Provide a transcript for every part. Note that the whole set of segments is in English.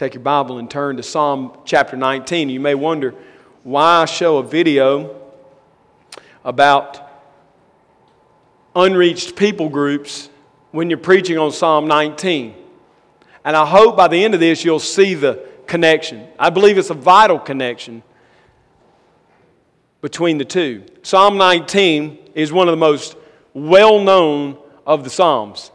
take your Bible and turn to Psalm chapter 19. You may wonder why I show a video about unreached people groups when you're preaching on Psalm 19. And I hope by the end of this you'll see the connection. I believe it's a vital connection between the two. Psalm 19 is one of the most well known of the Psalms.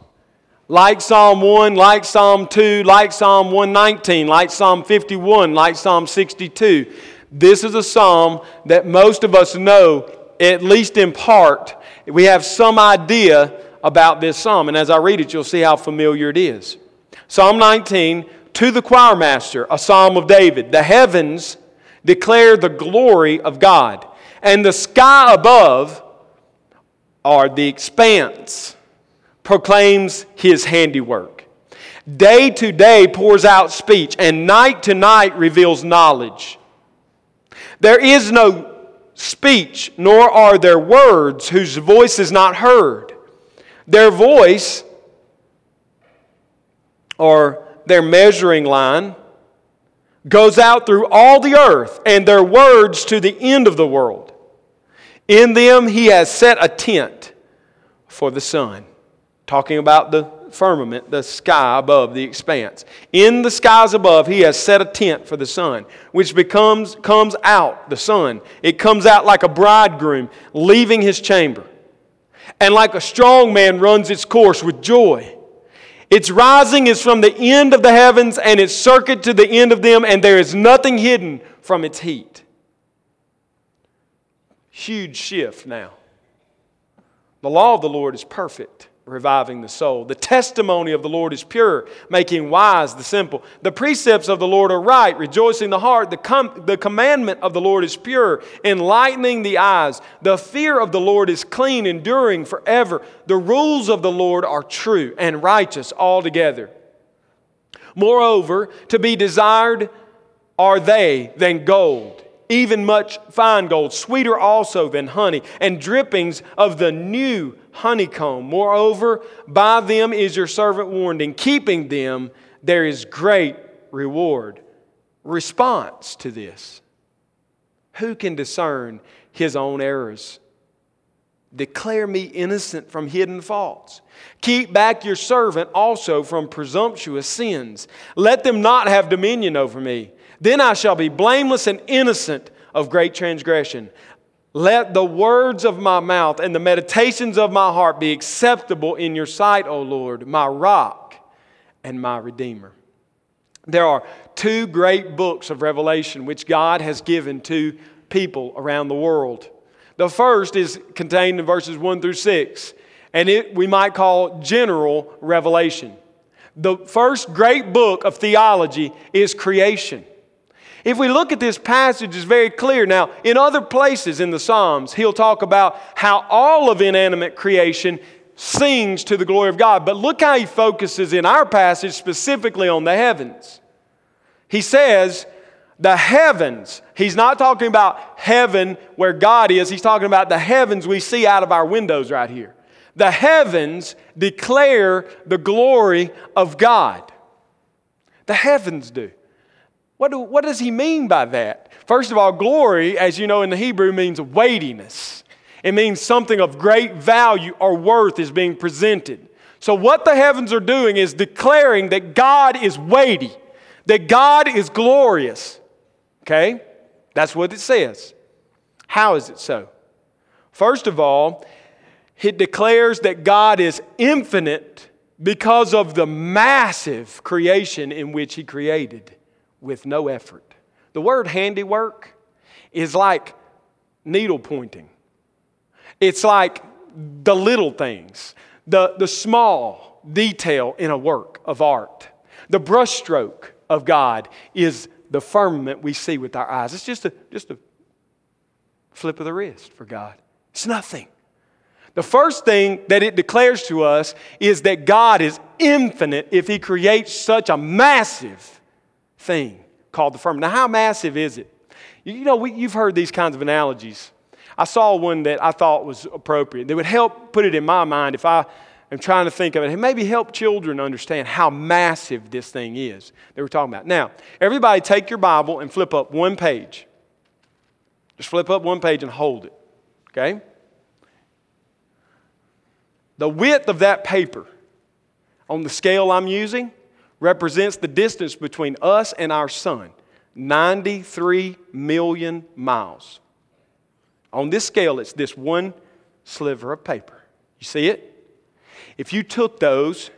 Like Psalm 1, like Psalm 2, like Psalm 119, like Psalm 51, like Psalm 62. This is a psalm that most of us know, at least in part. We have some idea about this psalm. And as I read it, you'll see how familiar it is. Psalm 19, to the choir master, a psalm of David. The heavens declare the glory of God, and the sky above, are the expanse, proclaims his handiwork. Day to day pours out speech, and night to night reveals knowledge. There is no speech, nor are there words whose voice is not heard. Their voice, or their measuring line, goes out through all the earth, and their words to the end of the world. In them he has set a tent for the sun. Talking about the firmament, the sky above, the expanse. In the skies above, he has set a tent for the sun, which becomes, comes out, the sun. It comes out like a bridegroom leaving his chamber. And like a strong man runs its course with joy. Its rising is from the end of the heavens, and its circuit to the end of them, and there is nothing hidden from its heat. Huge shift now. The law of the Lord is perfect reviving the soul. The testimony of the Lord is pure, making wise the simple. The precepts of the Lord are right, rejoicing the heart. The, com- the commandment of the Lord is pure, enlightening the eyes. The fear of the Lord is clean, enduring forever. The rules of the Lord are true and righteous altogether. Moreover, to be desired are they than gold even much fine gold, sweeter also than honey, and drippings of the new honeycomb. Moreover, by them is your servant warned. In keeping them, there is great reward. Response to this Who can discern his own errors? Declare me innocent from hidden faults. Keep back your servant also from presumptuous sins. Let them not have dominion over me. Then I shall be blameless and innocent of great transgression. Let the words of my mouth and the meditations of my heart be acceptable in your sight, O Lord, my rock and my redeemer. There are two great books of Revelation which God has given to people around the world. The first is contained in verses 1 through 6, and it we might call general revelation. The first great book of theology is creation. If we look at this passage, it's very clear. Now, in other places in the Psalms, he'll talk about how all of inanimate creation sings to the glory of God. But look how he focuses in our passage specifically on the heavens. He says, the heavens, he's not talking about heaven where God is, he's talking about the heavens we see out of our windows right here. The heavens declare the glory of God. The heavens do. What, do, what does he mean by that? First of all, glory, as you know in the Hebrew, means weightiness. It means something of great value or worth is being presented. So, what the heavens are doing is declaring that God is weighty, that God is glorious. Okay? That's what it says. How is it so? First of all, it declares that God is infinite because of the massive creation in which He created with no effort. The word handiwork is like needle pointing, it's like the little things, the, the small detail in a work of art. The brushstroke of God is the firmament we see with our eyes. It's just a, just a flip of the wrist for God. It's nothing. The first thing that it declares to us is that God is infinite if He creates such a massive thing called the firmament. Now, how massive is it? You know, we, you've heard these kinds of analogies. I saw one that I thought was appropriate that would help put it in my mind if I am trying to think of it. And Maybe help children understand how massive this thing is that we're talking about. Now, everybody take your Bible and flip up one page. Just flip up one page and hold it. Okay? The width of that paper on the scale I'm using represents the distance between us and our sun 93 million miles. On this scale, it's this one sliver of paper. You see it? If you took those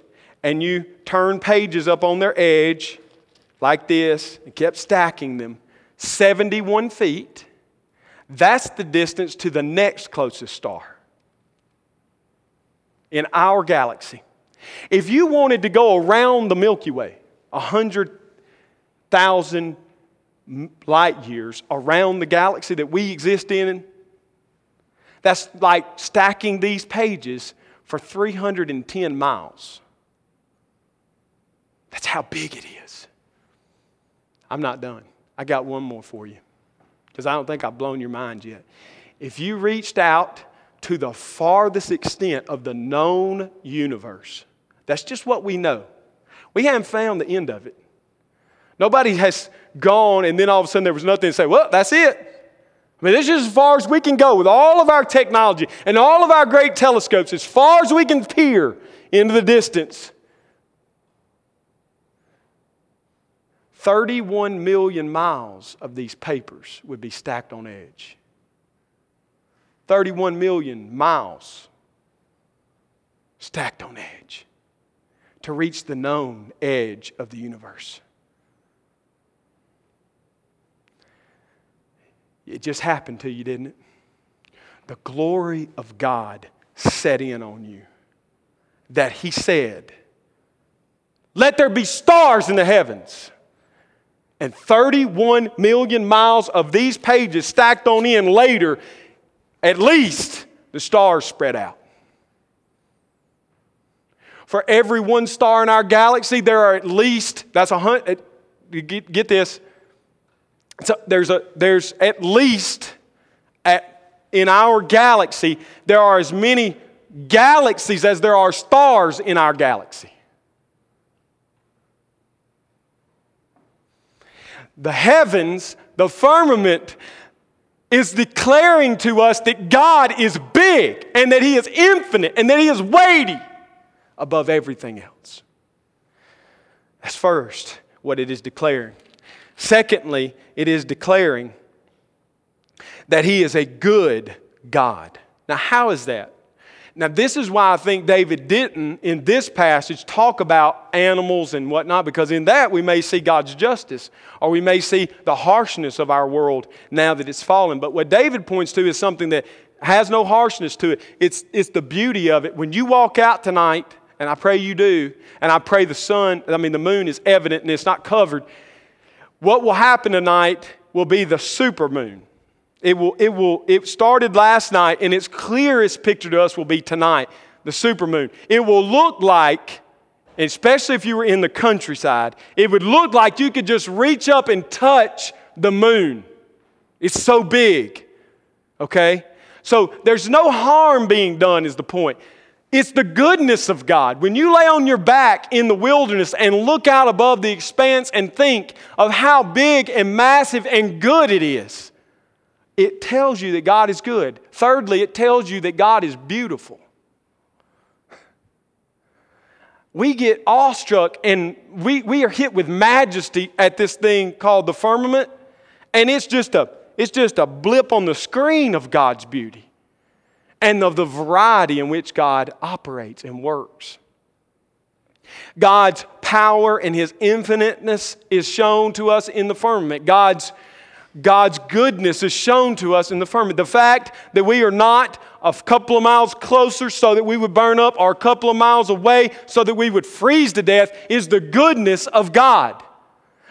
and you turned pages up on their edge like this and kept stacking them 71 feet, that's the distance to the next closest star in our galaxy. If you wanted to go around the Milky Way, 100,000 light years around the galaxy that we exist in, that's like stacking these pages for 310 miles. That's how big it is. I'm not done. I got one more for you because I don't think I've blown your mind yet. If you reached out to the farthest extent of the known universe, that's just what we know. We haven't found the end of it. Nobody has gone and then all of a sudden there was nothing to say, well, that's it. I mean, this is as far as we can go with all of our technology and all of our great telescopes, as far as we can peer into the distance. 31 million miles of these papers would be stacked on edge. 31 million miles stacked on edge to reach the known edge of the universe. It just happened to you, didn't it? The glory of God set in on you. That He said, Let there be stars in the heavens. And 31 million miles of these pages stacked on in later, at least the stars spread out. For every one star in our galaxy, there are at least, that's a hundred, uh, get, get this, so there's, a, there's at least at, in our galaxy, there are as many galaxies as there are stars in our galaxy. The heavens, the firmament, is declaring to us that God is big and that He is infinite and that He is weighty above everything else. That's first what it is declaring. Secondly, it is declaring that He is a good God. Now, how is that? Now, this is why I think David didn't, in this passage, talk about animals and whatnot, because in that we may see God's justice, or we may see the harshness of our world now that it's fallen. But what David points to is something that has no harshness to it, it's, it's the beauty of it. When you walk out tonight, and I pray you do, and I pray the sun, I mean, the moon is evident and it's not covered what will happen tonight will be the super moon. It will, it will, it started last night, and its clearest picture to us will be tonight, the super moon. It will look like, especially if you were in the countryside, it would look like you could just reach up and touch the moon. It's so big. Okay? So there's no harm being done, is the point. It's the goodness of God. When you lay on your back in the wilderness and look out above the expanse and think of how big and massive and good it is, it tells you that God is good. Thirdly, it tells you that God is beautiful. We get awestruck and we, we are hit with majesty at this thing called the firmament, and it's just a, it's just a blip on the screen of God's beauty and of the variety in which God operates and works. God's power and his infiniteness is shown to us in the firmament. God's, God's goodness is shown to us in the firmament. The fact that we are not a couple of miles closer so that we would burn up or a couple of miles away so that we would freeze to death is the goodness of God.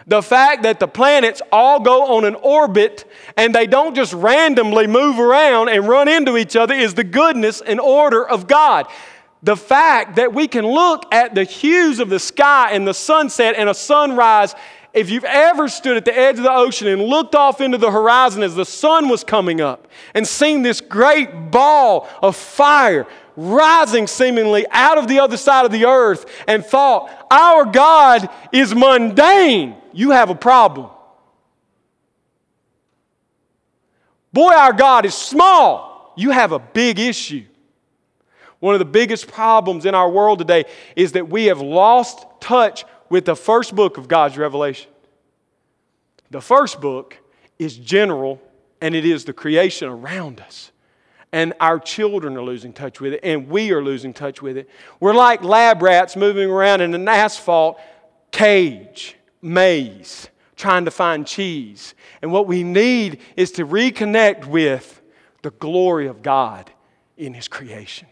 The fact that the planets all go on an orbit and they don't just randomly move around and run into each other is the goodness and order of God. The fact that we can look at the hues of the sky and the sunset and a sunrise if you've ever stood at the edge of the ocean and looked off into the horizon as the sun was coming up and seen this great ball of fire rising seemingly out of the other side of the earth and thought, Our God is mundane, you have a problem. Boy, our God is small, you have a big issue. One of the biggest problems in our world today is that we have lost touch with the first book of God's revelation. The first book is general and it is the creation around us. And our children are losing touch with it, and we are losing touch with it. We're like lab rats moving around in an asphalt cage, maze, trying to find cheese. And what we need is to reconnect with the glory of God in His creation.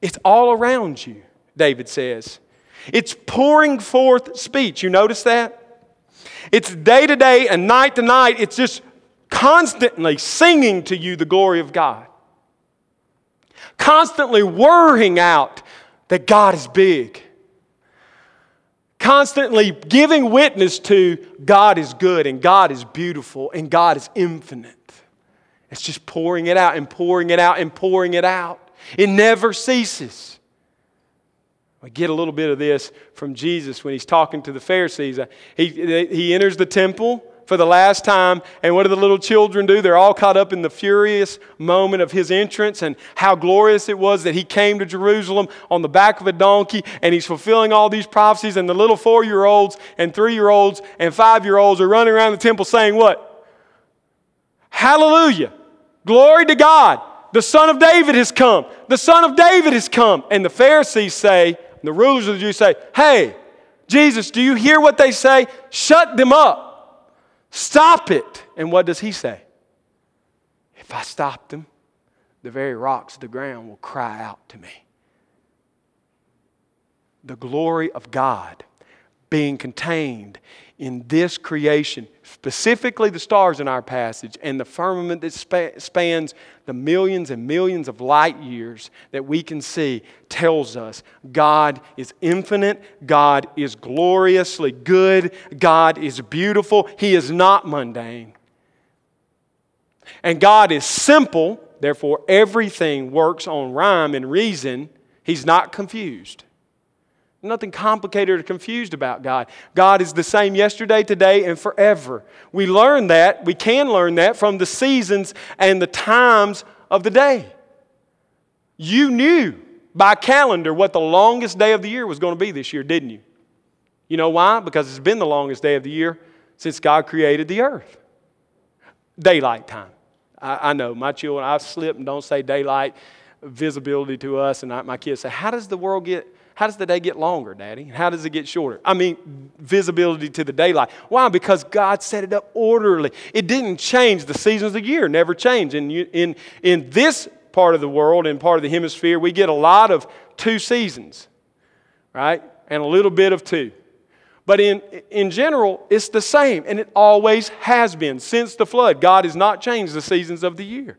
It's all around you, David says. It's pouring forth speech. You notice that? It's day to day and night to night. It's just constantly singing to you the glory of God. Constantly worrying out that God is big. Constantly giving witness to God is good and God is beautiful and God is infinite. It's just pouring it out and pouring it out and pouring it out. It never ceases. We get a little bit of this from Jesus when he's talking to the Pharisees. He, he enters the temple for the last time, and what do the little children do? They're all caught up in the furious moment of his entrance and how glorious it was that he came to Jerusalem on the back of a donkey and he's fulfilling all these prophecies. And the little four year olds and three year olds and five year olds are running around the temple saying, What? Hallelujah! Glory to God! The Son of David has come. The Son of David has come. And the Pharisees say, the rulers of the Jews say, Hey, Jesus, do you hear what they say? Shut them up. Stop it. And what does he say? If I stop them, the very rocks of the ground will cry out to me. The glory of God being contained in this creation, specifically the stars in our passage, and the firmament that spans the millions and millions of light years that we can see, tells us God is infinite, God is gloriously good, God is beautiful, He is not mundane. And God is simple, therefore, everything works on rhyme and reason. He's not confused. Nothing complicated or confused about God. God is the same yesterday, today, and forever. We learn that, we can learn that from the seasons and the times of the day. You knew by calendar what the longest day of the year was going to be this year, didn't you? You know why? Because it's been the longest day of the year since God created the earth. Daylight time. I, I know my children, I slip and don't say daylight visibility to us, and I, my kids say, How does the world get how does the day get longer, Daddy? And how does it get shorter? I mean, visibility to the daylight. Why? Because God set it up orderly. It didn't change the seasons of the year, never changed. In, in, in this part of the world, in part of the hemisphere, we get a lot of two seasons, right? And a little bit of two. But in, in general, it's the same, and it always has been since the flood. God has not changed the seasons of the year.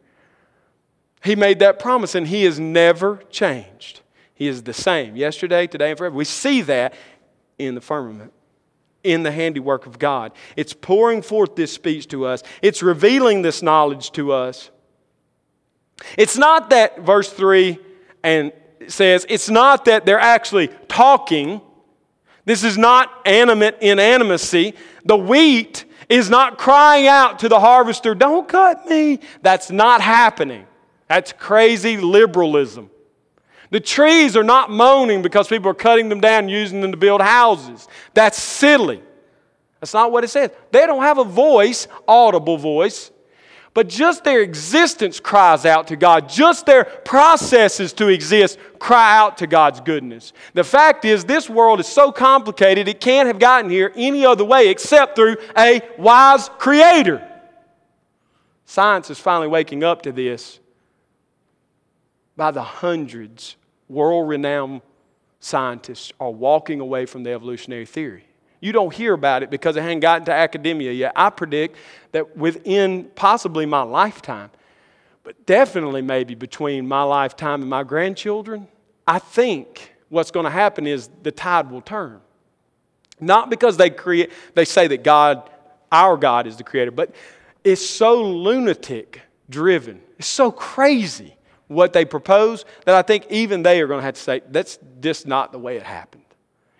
He made that promise, and He has never changed. He is the same yesterday, today, and forever. We see that in the firmament, in the handiwork of God. It's pouring forth this speech to us, it's revealing this knowledge to us. It's not that, verse 3 and says, it's not that they're actually talking. This is not animate inanimacy. The wheat is not crying out to the harvester, Don't cut me. That's not happening. That's crazy liberalism. The trees are not moaning because people are cutting them down, using them to build houses. That's silly. That's not what it says. They don't have a voice, audible voice, but just their existence cries out to God. Just their processes to exist cry out to God's goodness. The fact is, this world is so complicated, it can't have gotten here any other way except through a wise creator. Science is finally waking up to this by the hundreds world renowned scientists are walking away from the evolutionary theory. You don't hear about it because it hasn't gotten to academia yet. I predict that within possibly my lifetime, but definitely maybe between my lifetime and my grandchildren, I think what's going to happen is the tide will turn. Not because they create they say that God, our God is the creator, but it's so lunatic driven. It's so crazy what they propose that I think even they are going to have to say, that's just not the way it happened.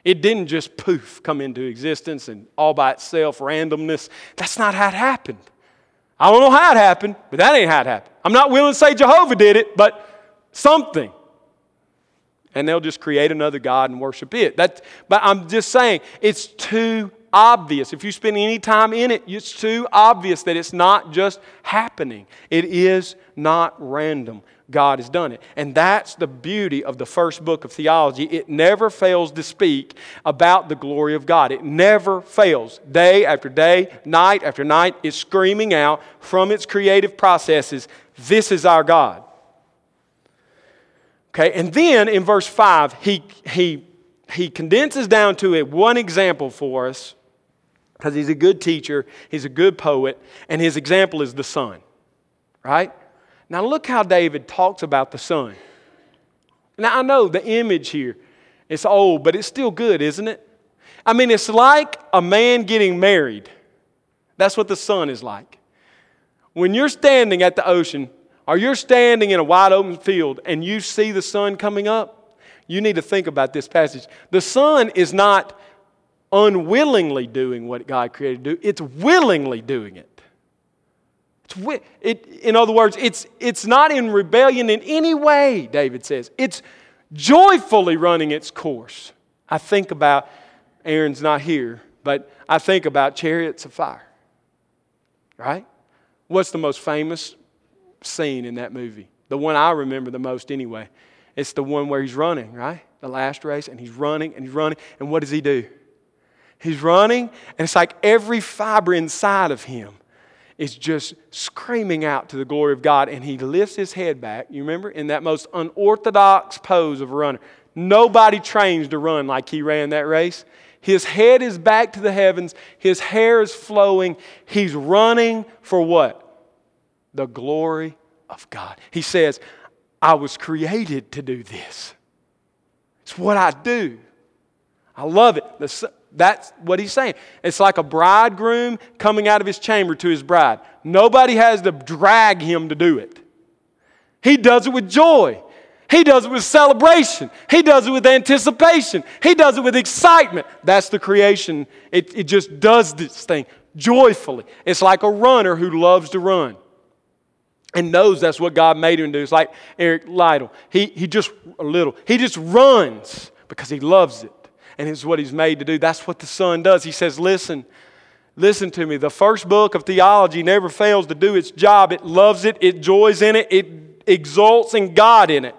It didn't just poof come into existence and all by itself, randomness. That's not how it happened. I don't know how it happened, but that ain't how it happened. I'm not willing to say Jehovah did it, but something. And they'll just create another God and worship it. That, but I'm just saying, it's too obvious. If you spend any time in it, it's too obvious that it's not just happening. It is not random. God has done it. And that's the beauty of the first book of theology. It never fails to speak about the glory of God. It never fails. Day after day, night after night, it's screaming out from its creative processes this is our God. Okay, and then in verse 5, he, he, he condenses down to it one example for us because he's a good teacher, he's a good poet, and his example is the sun, right? Now, look how David talks about the sun. Now, I know the image here, it's old, but it's still good, isn't it? I mean, it's like a man getting married. That's what the sun is like. When you're standing at the ocean, or you're standing in a wide open field and you see the sun coming up, you need to think about this passage. The sun is not unwillingly doing what God created to do, it's willingly doing it. It's, it in other words, it's, it's not in rebellion in any way, David says. It's joyfully running its course. I think about, Aaron's not here, but I think about chariots of fire. Right? What's the most famous scene in that movie? The one I remember the most, anyway. It's the one where he's running, right? The last race, and he's running and he's running. And what does he do? He's running, and it's like every fiber inside of him is just screaming out to the glory of God. And he lifts his head back, you remember, in that most unorthodox pose of a runner. Nobody trains to run like he ran that race. His head is back to the heavens, his hair is flowing. He's running for what? The glory of God. He says, I was created to do this. It's what I do. I love it. The, that's what he's saying. It's like a bridegroom coming out of his chamber to his bride. Nobody has to drag him to do it. He does it with joy. He does it with celebration. He does it with anticipation. He does it with excitement. That's the creation. It, it just does this thing joyfully. It's like a runner who loves to run and knows that's what God made him do. It's like Eric Liddell. He, he just, a little, he just runs because he loves it and it's what he's made to do. That's what the Son does. He says, Listen, listen to me. The first book of theology never fails to do its job. It loves it, it joys in it, it exults in God in it.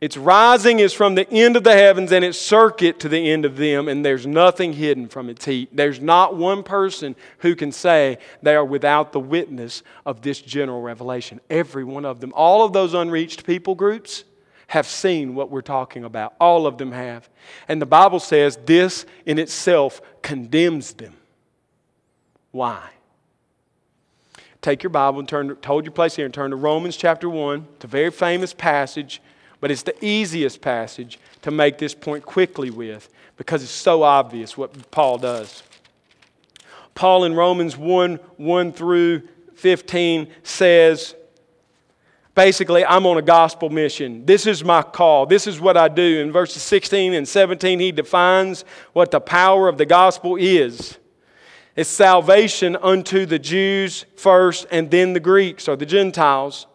Its rising is from the end of the heavens and its circuit to the end of them, and there's nothing hidden from its heat. There's not one person who can say they are without the witness of this general revelation. Every one of them. All of those unreached people groups, have seen what we're talking about. All of them have. And the Bible says this in itself condemns them. Why? Take your Bible and turn, hold your place here and turn to Romans chapter 1. It's a very famous passage, but it's the easiest passage to make this point quickly with because it's so obvious what Paul does. Paul in Romans 1 1 through 15 says, basically, I'm on a gospel mission. This is my call. This is what I do. In verses 16 and 17, he defines what the power of the gospel is it's salvation unto the Jews first and then the Greeks or the Gentiles.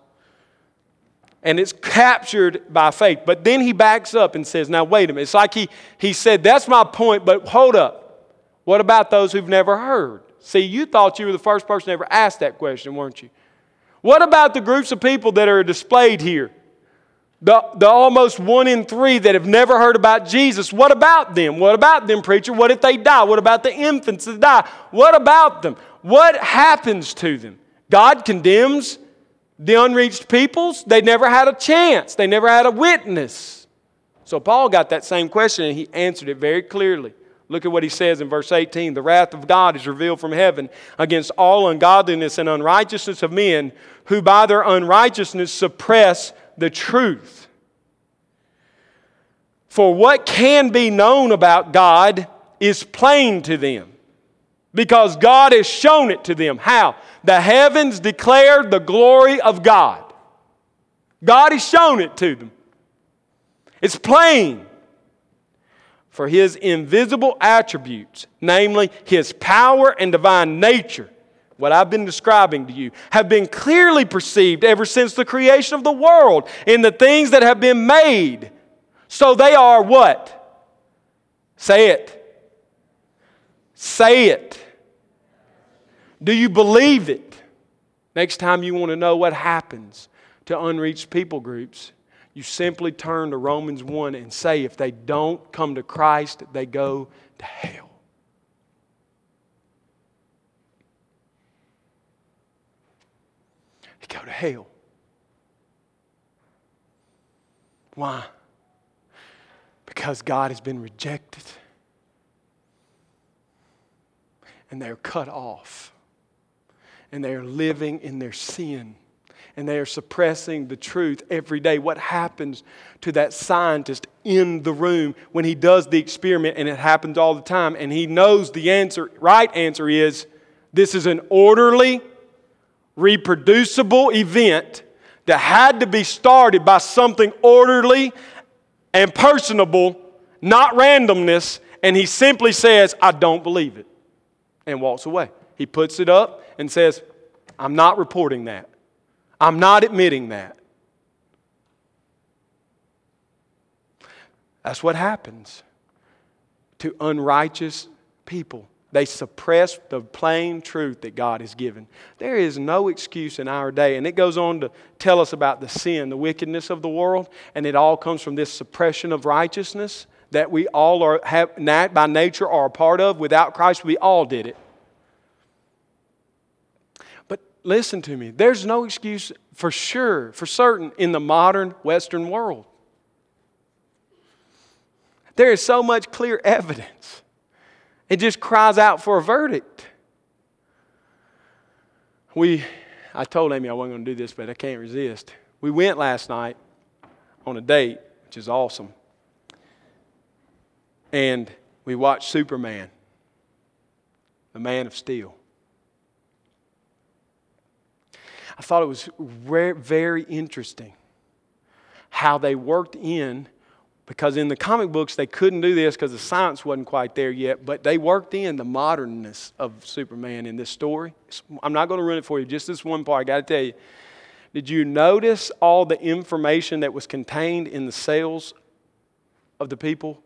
And it's captured by faith. But then he backs up and says, Now, wait a minute. It's like he, he said, That's my point, but hold up. What about those who've never heard? See, you thought you were the first person ever ask that question, weren't you? What about the groups of people that are displayed here? The, the almost one in three that have never heard about Jesus. What about them? What about them, preacher? What if they die? What about the infants that die? What about them? What happens to them? God condemns the unreached peoples. They never had a chance, they never had a witness. So Paul got that same question and he answered it very clearly. Look at what he says in verse 18 The wrath of God is revealed from heaven against all ungodliness and unrighteousness of men who by their unrighteousness suppress the truth. For what can be known about God is plain to them because God has shown it to them. How? The heavens declared the glory of God. God has shown it to them. It's plain. For his invisible attributes, namely his power and divine nature, what I've been describing to you, have been clearly perceived ever since the creation of the world in the things that have been made. So they are what? Say it. Say it. Do you believe it? Next time you want to know what happens to unreached people groups, you simply turn to Romans 1 and say if they don't come to Christ, they go to hell. They go to hell. Why? Because God has been rejected and they're cut off and they are living in their sin and they are suppressing the truth every day. What happens to that scientist in the room when he does the experiment and it happens all the time and he knows the answer, right answer is this is an orderly, reproducible event that had to be started by something orderly and personable, not randomness, and he simply says, I don't believe it, and walks away. He puts it up and says, I'm not reporting that. I'm not admitting that. That's what happens to unrighteous people. They suppress the plain truth that God has given. There is no excuse in our day. And it goes on to tell us about the sin, the wickedness of the world, and it all comes from this suppression of righteousness that we all are have, by nature are a part of. Without Christ, we all did it. But listen to me, there's no excuse for sure, for certain, in the modern Western world. There is so much clear evidence it just cries out for a verdict. We, I told Amy I wasn't going to do this, but I can't resist. We went last night on a date, which is awesome. And we watched Superman, the Man of Steel. I thought it was very interesting how they worked in because in the comic books they couldn't do this because the science wasn't quite there yet but they worked in the modernness of superman in this story. I'm not going to run it for you just this one part i got to tell you. Did you notice all the information that was contained in the cells of the people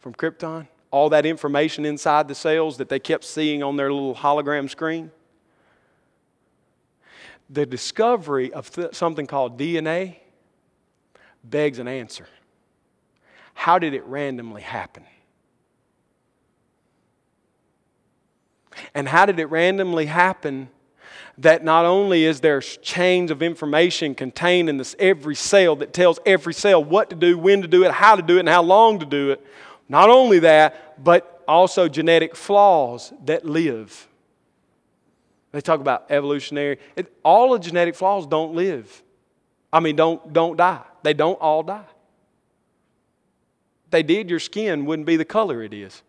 from krypton? All that information inside the cells that they kept seeing on their little hologram screen the discovery of th- something called dna begs an answer how did it randomly happen? And how did it randomly happen that not only is there chains of information contained in this every cell that tells every cell what to do, when to do it, how to do it, and how long to do it. Not only that, but also genetic flaws that live. They talk about evolutionary. It, all the genetic flaws don't live. I mean, don't, don't die. They don't all die they did, your skin wouldn't be the color it is.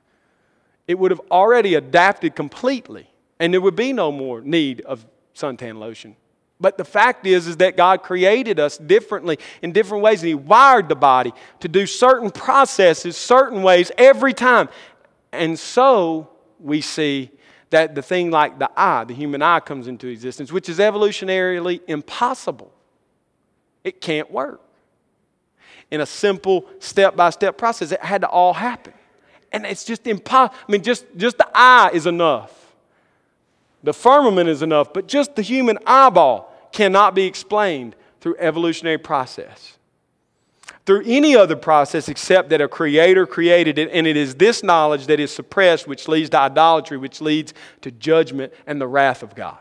It would have already adapted completely, and there would be no more need of suntan lotion. But the fact is, is that God created us differently in different ways, and He wired the body to do certain processes, certain ways every time. And so we see that the thing like the eye, the human eye, comes into existence, which is evolutionarily impossible. It can't work in a simple step by step process. It had to all happen. And it's just impossible. I mean, just, just the eye is enough. The firmament is enough, but just the human eyeball cannot be explained through evolutionary process. Through any other process except that a creator created it, and it is this knowledge that is suppressed, which leads to idolatry, which leads to judgment and the wrath of God.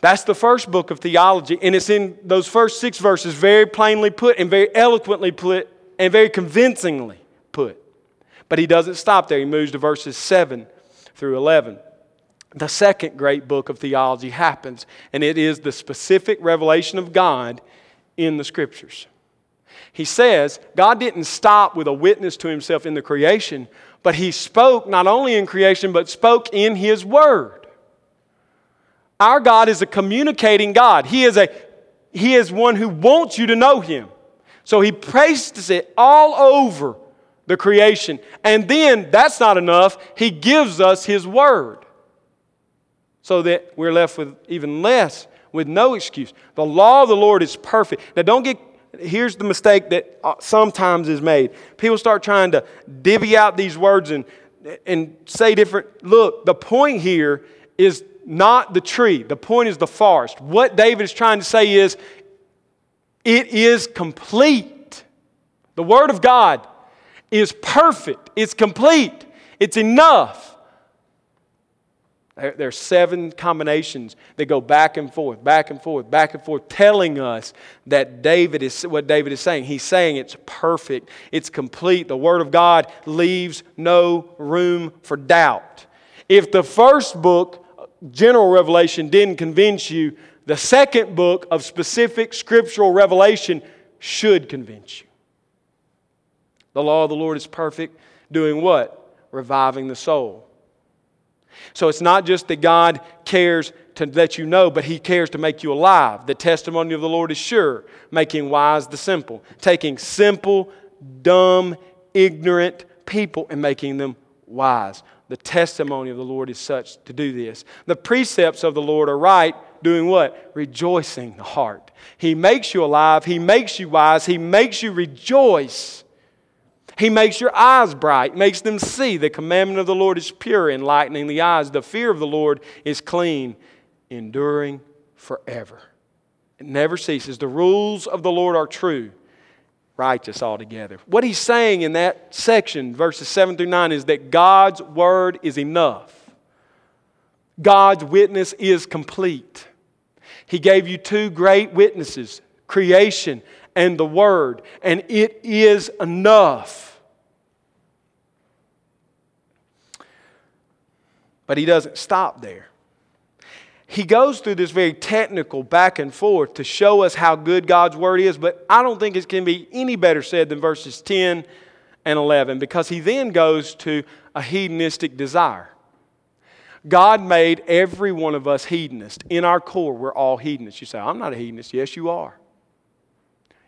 That's the first book of theology, and it's in those first six verses very plainly put and very eloquently put and very convincingly put. But he doesn't stop there. He moves to verses 7 through 11. The second great book of theology happens, and it is the specific revelation of God in the scriptures. He says God didn't stop with a witness to himself in the creation, but he spoke not only in creation, but spoke in his word. Our God is a communicating God. He is a he is one who wants you to know him. So he pastes it all over the creation. And then that's not enough. He gives us his word so that we're left with even less, with no excuse. The law of the Lord is perfect. Now, don't get here's the mistake that uh, sometimes is made. People start trying to divvy out these words and, and say different. Look, the point here is not the tree, the point is the forest. What David is trying to say is it is complete. The Word of God is perfect, it's complete, it's enough. There are seven combinations that go back and forth, back and forth, back and forth, telling us that David is what David is saying. He's saying it's perfect, it's complete. The Word of God leaves no room for doubt. If the first book, general revelation, didn't convince you, the second book of specific scriptural revelation should convince you. The law of the Lord is perfect, doing what? Reviving the soul. So it's not just that God cares to let you know, but He cares to make you alive. The testimony of the Lord is sure, making wise the simple, taking simple, dumb, ignorant people and making them wise. The testimony of the Lord is such to do this. The precepts of the Lord are right, doing what? Rejoicing the heart. He makes you alive, He makes you wise, He makes you rejoice he makes your eyes bright, makes them see. The commandment of the Lord is pure, enlightening the eyes. The fear of the Lord is clean, enduring forever. It never ceases. The rules of the Lord are true, righteous altogether. What he's saying in that section, verses 7 through 9, is that God's word is enough. God's witness is complete. He gave you two great witnesses creation and the Word, and it is enough. But he doesn't stop there. He goes through this very technical back and forth to show us how good God's Word is, but I don't think it can be any better said than verses 10 and 11 because he then goes to a hedonistic desire. God made every one of us hedonist. In our core, we're all hedonists. You say, I'm not a hedonist. Yes, you are.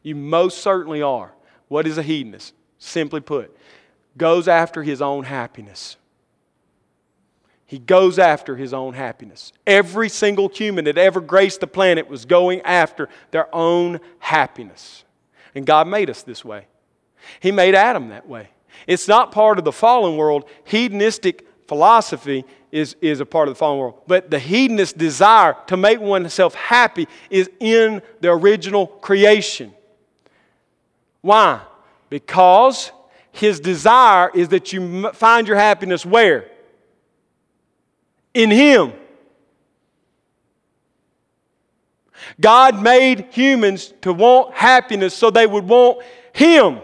You most certainly are. What is a hedonist? Simply put, goes after his own happiness. He goes after his own happiness. Every single human that ever graced the planet was going after their own happiness. And God made us this way. He made Adam that way. It's not part of the fallen world. Hedonistic philosophy is, is a part of the fallen world. But the hedonist desire to make oneself happy is in the original creation. Why? Because his desire is that you find your happiness where? In him. God made humans to want happiness so they would want him.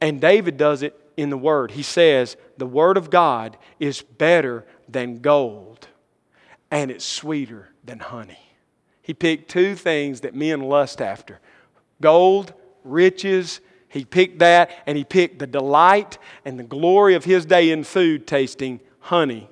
And David does it in the Word. He says, The Word of God is better than gold, and it's sweeter than honey. He picked two things that men lust after gold, riches. He picked that, and he picked the delight and the glory of his day in food tasting honey.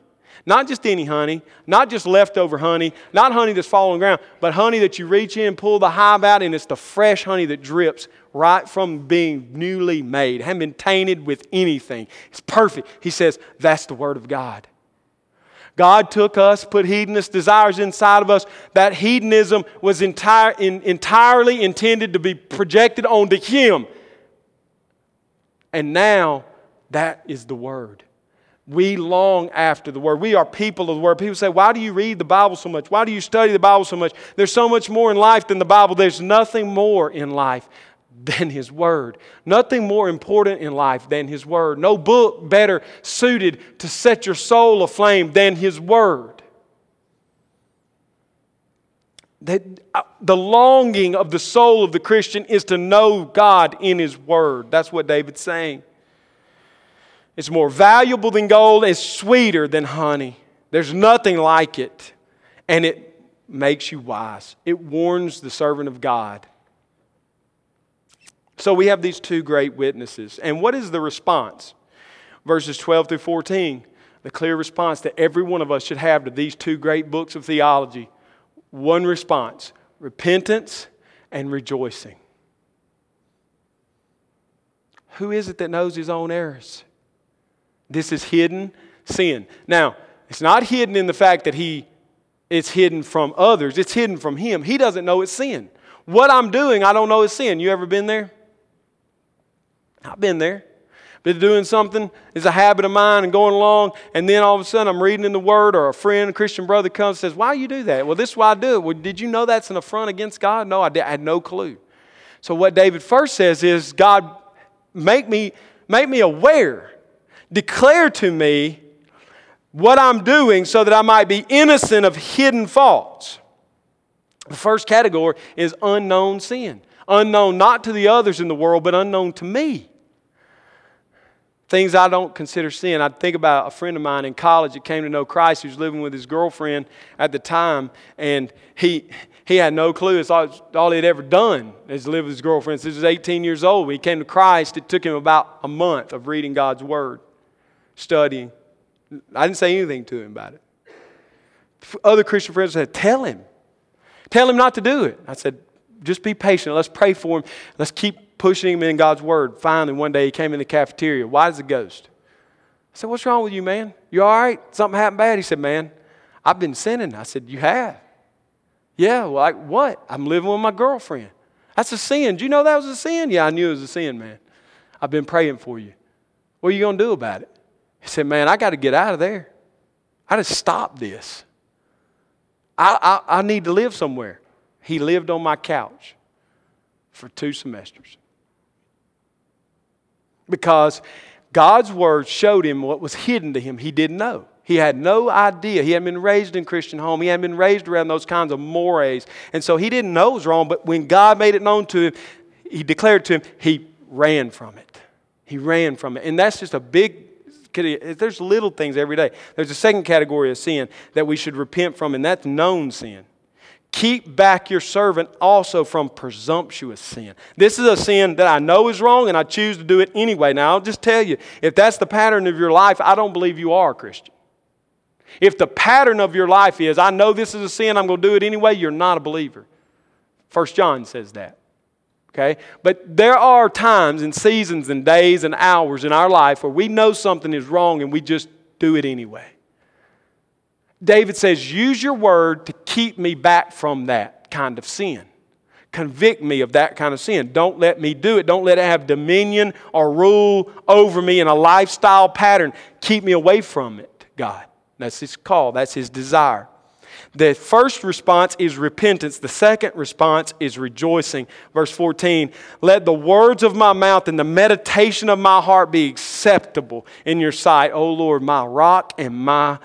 Not just any honey, not just leftover honey, not honey that's fallen ground, but honey that you reach in, pull the hive out, and it's the fresh honey that drips right from being newly made. Hasn't been tainted with anything. It's perfect. He says, that's the Word of God. God took us, put hedonist desires inside of us. That hedonism was entire, in, entirely intended to be projected onto Him. And now that is the Word. We long after the Word. We are people of the Word. People say, Why do you read the Bible so much? Why do you study the Bible so much? There's so much more in life than the Bible. There's nothing more in life than His Word. Nothing more important in life than His Word. No book better suited to set your soul aflame than His Word. That, uh, the longing of the soul of the Christian is to know God in His Word. That's what David's saying. It's more valuable than gold, it's sweeter than honey. There's nothing like it. And it makes you wise, it warns the servant of God. So we have these two great witnesses. And what is the response? Verses 12 through 14, the clear response that every one of us should have to these two great books of theology. one response repentance and rejoicing. Who is it that knows his own errors? This is hidden sin. Now, it's not hidden in the fact that he it's hidden from others. It's hidden from him. He doesn't know it's sin. What I'm doing, I don't know it's sin. You ever been there? I've been there. Been doing something, it's a habit of mine and going along, and then all of a sudden I'm reading in the Word, or a friend, a Christian brother comes and says, Why you do that? Well, this is why I do it. Well, did you know that's an affront against God? No, I, did. I had no clue. So what David first says is, God, make me, make me aware. Declare to me what I'm doing so that I might be innocent of hidden faults. The first category is unknown sin. Unknown not to the others in the world, but unknown to me. Things I don't consider sin. I think about a friend of mine in college that came to know Christ. Was living with his girlfriend at the time, and he, he had no clue. It's all, all he had ever done is live with his girlfriend since he was 18 years old. When he came to Christ, it took him about a month of reading God's Word, studying. I didn't say anything to him about it. Other Christian friends said, Tell him. Tell him not to do it. I said, Just be patient. Let's pray for him. Let's keep pushing him in God's Word. Finally, one day he came in the cafeteria, white as a ghost. I said, What's wrong with you, man? You all right? Something happened bad? He said, Man, I've been sinning. I said, You have? Yeah, well, like what? I'm living with my girlfriend. That's a sin. Do you know that was a sin? Yeah, I knew it was a sin, man. I've been praying for you. What are you going to do about it? He said, Man, I got to get out of there. I just stop this. I, I, I need to live somewhere. He lived on my couch for two semesters. Because God's word showed him what was hidden to him he didn't know. He had no idea. He hadn't been raised in Christian home. He hadn't been raised around those kinds of mores. And so he didn't know it was wrong, but when God made it known to him, he declared to him, he ran from it. He ran from it. And that's just a big there's little things every day. There's a second category of sin that we should repent from, and that's known sin. Keep back your servant also from presumptuous sin. This is a sin that I know is wrong and I choose to do it anyway. Now, I'll just tell you if that's the pattern of your life, I don't believe you are a Christian. If the pattern of your life is, I know this is a sin, I'm going to do it anyway, you're not a believer. First John says that. Okay? But there are times and seasons and days and hours in our life where we know something is wrong and we just do it anyway. David says, Use your word to keep me back from that kind of sin. Convict me of that kind of sin. Don't let me do it. Don't let it have dominion or rule over me in a lifestyle pattern. Keep me away from it, God. That's his call, that's his desire. The first response is repentance. The second response is rejoicing. Verse 14 Let the words of my mouth and the meditation of my heart be acceptable in your sight, O Lord, my rock and my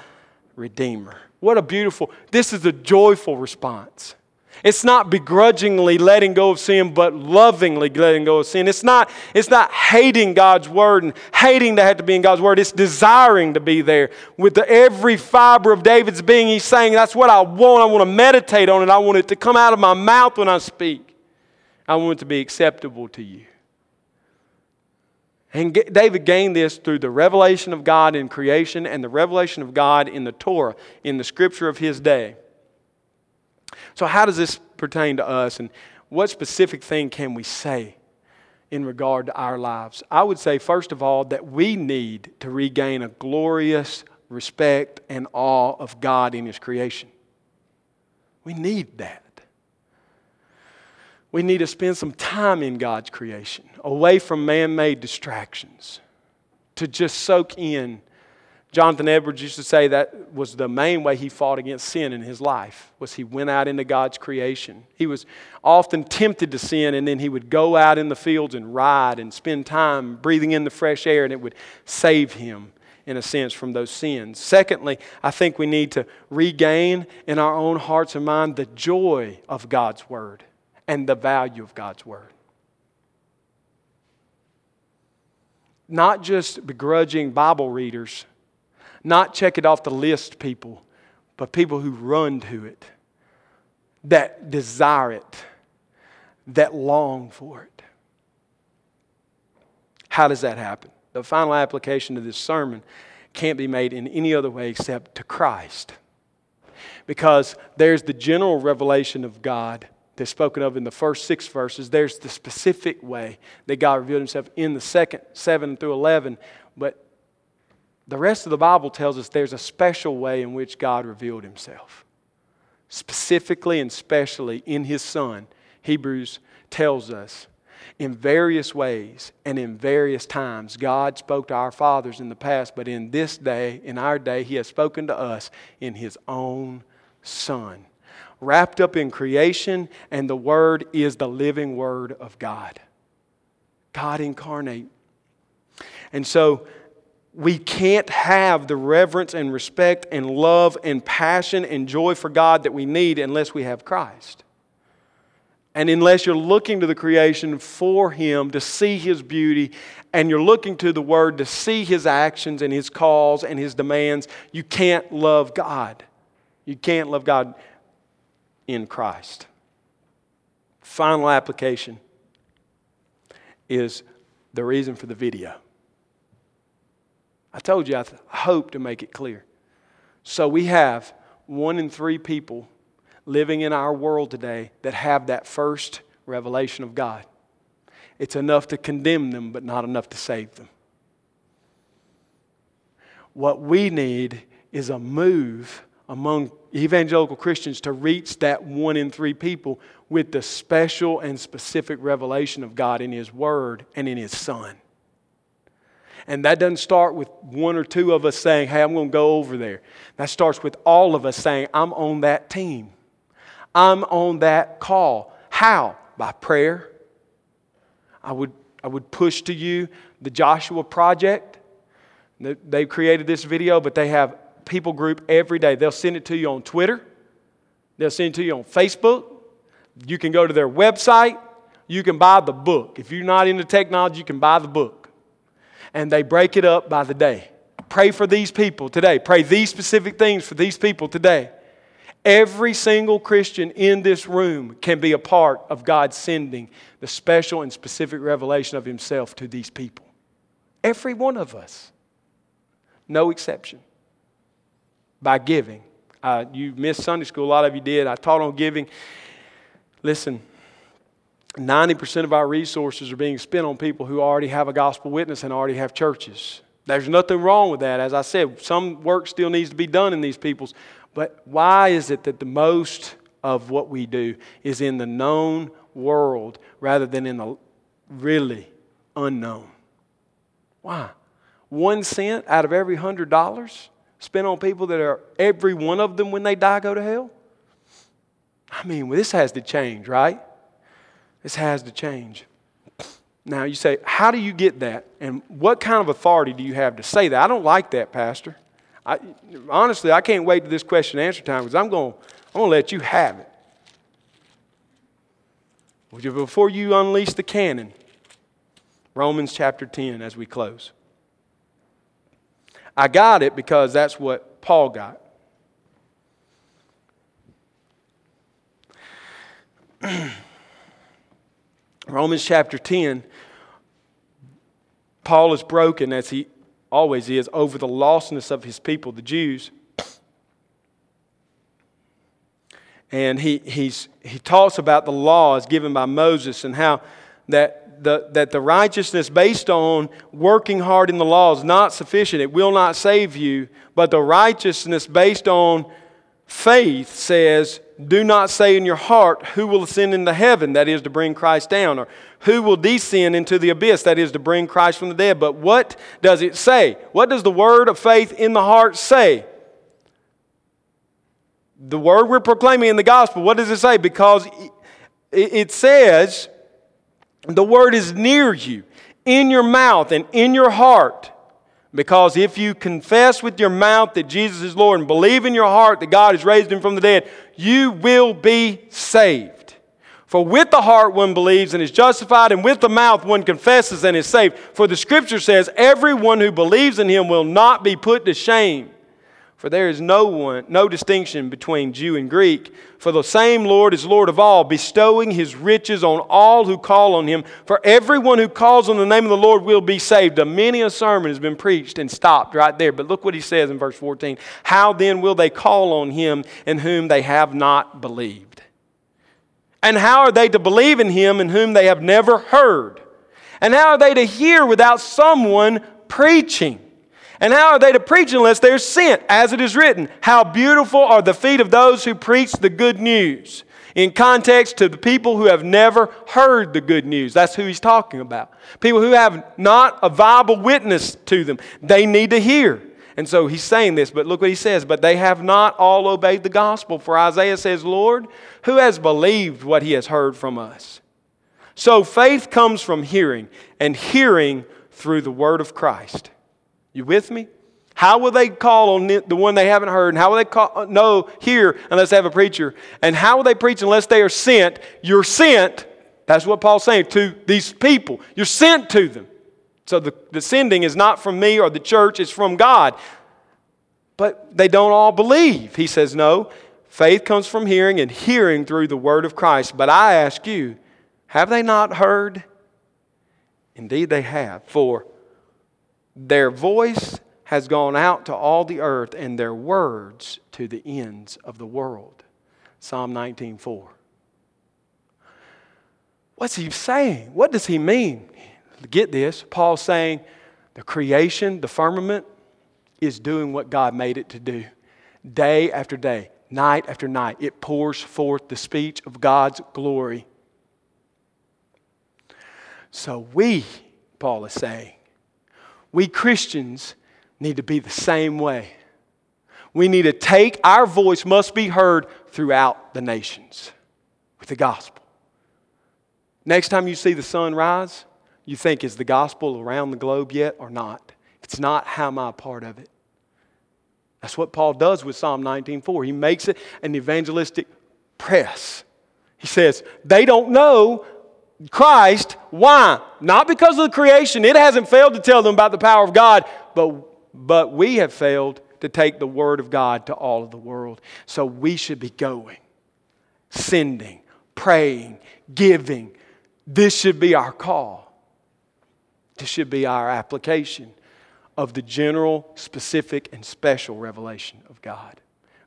redeemer. What a beautiful, this is a joyful response. It's not begrudgingly letting go of sin, but lovingly letting go of sin. It's not, it's not hating God's word and hating to have to be in God's word. It's desiring to be there. With the, every fiber of David's being, he's saying, That's what I want. I want to meditate on it. I want it to come out of my mouth when I speak. I want it to be acceptable to you. And David gained this through the revelation of God in creation and the revelation of God in the Torah, in the scripture of his day. So, how does this pertain to us, and what specific thing can we say in regard to our lives? I would say, first of all, that we need to regain a glorious respect and awe of God in His creation. We need that. We need to spend some time in God's creation, away from man made distractions, to just soak in Jonathan Edwards used to say that was the main way he fought against sin in his life was he went out into God's creation. He was often tempted to sin and then he would go out in the fields and ride and spend time breathing in the fresh air and it would save him in a sense from those sins. Secondly, I think we need to regain in our own hearts and mind the joy of God's word and the value of God's word. Not just begrudging Bible readers not check it off the list people, but people who run to it, that desire it, that long for it. How does that happen? The final application of this sermon can't be made in any other way except to Christ. Because there's the general revelation of God that's spoken of in the first six verses. There's the specific way that God revealed himself in the second, 7 through 11. But the rest of the Bible tells us there's a special way in which God revealed himself. Specifically and specially in his Son, Hebrews tells us in various ways and in various times. God spoke to our fathers in the past, but in this day, in our day, He has spoken to us in His own Son. Wrapped up in creation, and the Word is the living Word of God. God incarnate. And so, we can't have the reverence and respect and love and passion and joy for God that we need unless we have Christ. And unless you're looking to the creation for Him to see His beauty, and you're looking to the Word to see His actions and His calls and His demands, you can't love God. You can't love God in Christ. Final application is the reason for the video. I told you I hope to make it clear. So we have one in three people living in our world today that have that first revelation of God. It's enough to condemn them, but not enough to save them. What we need is a move among evangelical Christians to reach that one in three people with the special and specific revelation of God in His Word and in His Son. And that doesn't start with one or two of us saying, hey, I'm going to go over there. That starts with all of us saying, I'm on that team. I'm on that call. How? By prayer. I would, I would push to you the Joshua Project. They created this video, but they have people group every day. They'll send it to you on Twitter. They'll send it to you on Facebook. You can go to their website. You can buy the book. If you're not into technology, you can buy the book. And they break it up by the day. Pray for these people today. Pray these specific things for these people today. Every single Christian in this room can be a part of God sending the special and specific revelation of Himself to these people. Every one of us. No exception. By giving. Uh, you missed Sunday school, a lot of you did. I taught on giving. Listen, 90% of our resources are being spent on people who already have a gospel witness and already have churches. There's nothing wrong with that. As I said, some work still needs to be done in these people's. But why is it that the most of what we do is in the known world rather than in the really unknown? Why? One cent out of every hundred dollars spent on people that are every one of them when they die go to hell? I mean, well, this has to change, right? This has to change. Now, you say, how do you get that? And what kind of authority do you have to say that? I don't like that, Pastor. I, honestly, I can't wait to this question and answer time because I'm going I'm to let you have it. Before you unleash the cannon, Romans chapter 10 as we close. I got it because that's what Paul got. Romans chapter 10 Paul is broken, as he always is, over the lostness of his people, the Jews. And he, he's, he talks about the laws given by Moses and how that the, that the righteousness based on working hard in the law is not sufficient. It will not save you. But the righteousness based on faith says, do not say in your heart, Who will ascend into heaven? That is to bring Christ down. Or who will descend into the abyss? That is to bring Christ from the dead. But what does it say? What does the word of faith in the heart say? The word we're proclaiming in the gospel, what does it say? Because it says, the word is near you, in your mouth and in your heart. Because if you confess with your mouth that Jesus is Lord and believe in your heart that God has raised him from the dead, you will be saved. For with the heart one believes and is justified, and with the mouth one confesses and is saved. For the scripture says, Everyone who believes in him will not be put to shame. For there is no one, no distinction between Jew and Greek. For the same Lord is Lord of all, bestowing his riches on all who call on him. For everyone who calls on the name of the Lord will be saved. A many a sermon has been preached and stopped right there. But look what he says in verse 14. How then will they call on him in whom they have not believed? And how are they to believe in him in whom they have never heard? And how are they to hear without someone preaching? And how are they to preach unless they're sent? As it is written, How beautiful are the feet of those who preach the good news. In context to the people who have never heard the good news. That's who he's talking about. People who have not a viable witness to them. They need to hear. And so he's saying this, but look what he says. But they have not all obeyed the gospel. For Isaiah says, Lord, who has believed what he has heard from us? So faith comes from hearing, and hearing through the word of Christ. You with me? How will they call on the one they haven't heard? And how will they call, know, hear unless they have a preacher? And how will they preach unless they are sent? You're sent, that's what Paul's saying, to these people. You're sent to them. So the, the sending is not from me or the church, it's from God. But they don't all believe. He says, no. Faith comes from hearing, and hearing through the word of Christ. But I ask you, have they not heard? Indeed, they have. For their voice has gone out to all the earth, and their words to the ends of the world. Psalm 19:4. What's he saying? What does he mean? Get this. Paul's saying the creation, the firmament, is doing what God made it to do. Day after day, night after night, it pours forth the speech of God's glory. So we, Paul is saying, we Christians need to be the same way. We need to take, our voice must be heard throughout the nations with the gospel. Next time you see the sun rise, you think, is the gospel around the globe yet or not? it's not, how am I a part of it? That's what Paul does with Psalm 19:4. He makes it an evangelistic press. He says, they don't know Christ. Why? Not because of the creation. It hasn't failed to tell them about the power of God, but, but we have failed to take the Word of God to all of the world. So we should be going, sending, praying, giving. This should be our call. This should be our application of the general, specific, and special revelation of God.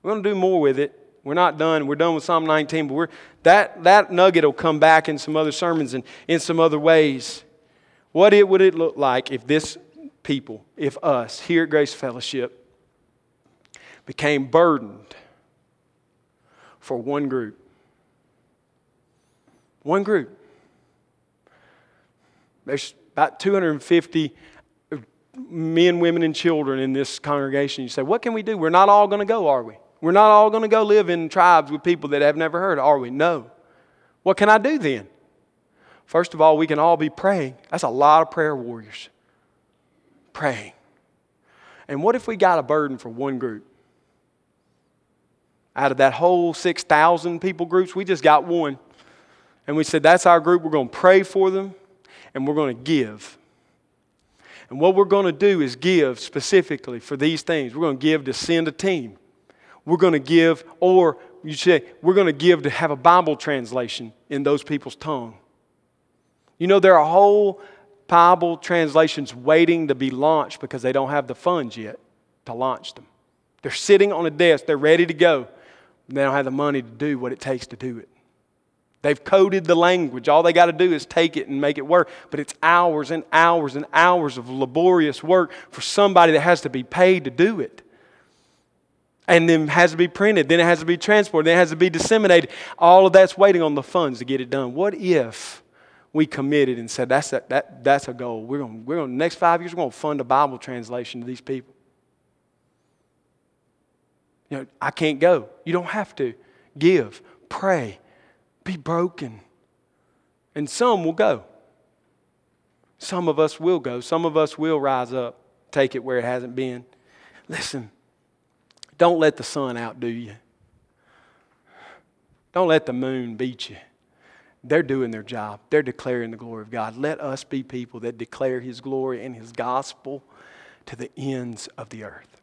We're going to do more with it we're not done. We're done with Psalm 19, but we're, that, that nugget will come back in some other sermons and in some other ways. What it, would it look like if this people, if us here at Grace Fellowship, became burdened for one group? One group. There's about 250 men, women, and children in this congregation. You say, what can we do? We're not all going to go, are we? We're not all going to go live in tribes with people that have never heard, are we? No. What can I do then? First of all, we can all be praying. That's a lot of prayer warriors. Praying. And what if we got a burden for one group? Out of that whole 6,000 people groups, we just got one. And we said, that's our group. We're going to pray for them and we're going to give. And what we're going to do is give specifically for these things. We're going to give to send a team we're going to give, or you say, we're going to give to have a Bible translation in those people's tongue. You know, there are whole Bible translations waiting to be launched because they don't have the funds yet to launch them. They're sitting on a desk, they're ready to go. They don't have the money to do what it takes to do it. They've coded the language. All they got to do is take it and make it work. But it's hours and hours and hours of laborious work for somebody that has to be paid to do it and then it has to be printed, then it has to be transported, then it has to be disseminated. All of that's waiting on the funds to get it done. What if we committed and said, that's a, that, that's a goal. We're going, we're gonna, next five years, we're going to fund a Bible translation to these people. You know, I can't go. You don't have to. Give, pray, be broken. And some will go. Some of us will go. Some of us will rise up, take it where it hasn't been. Listen, don't let the sun outdo you. Don't let the moon beat you. They're doing their job, they're declaring the glory of God. Let us be people that declare His glory and His gospel to the ends of the earth.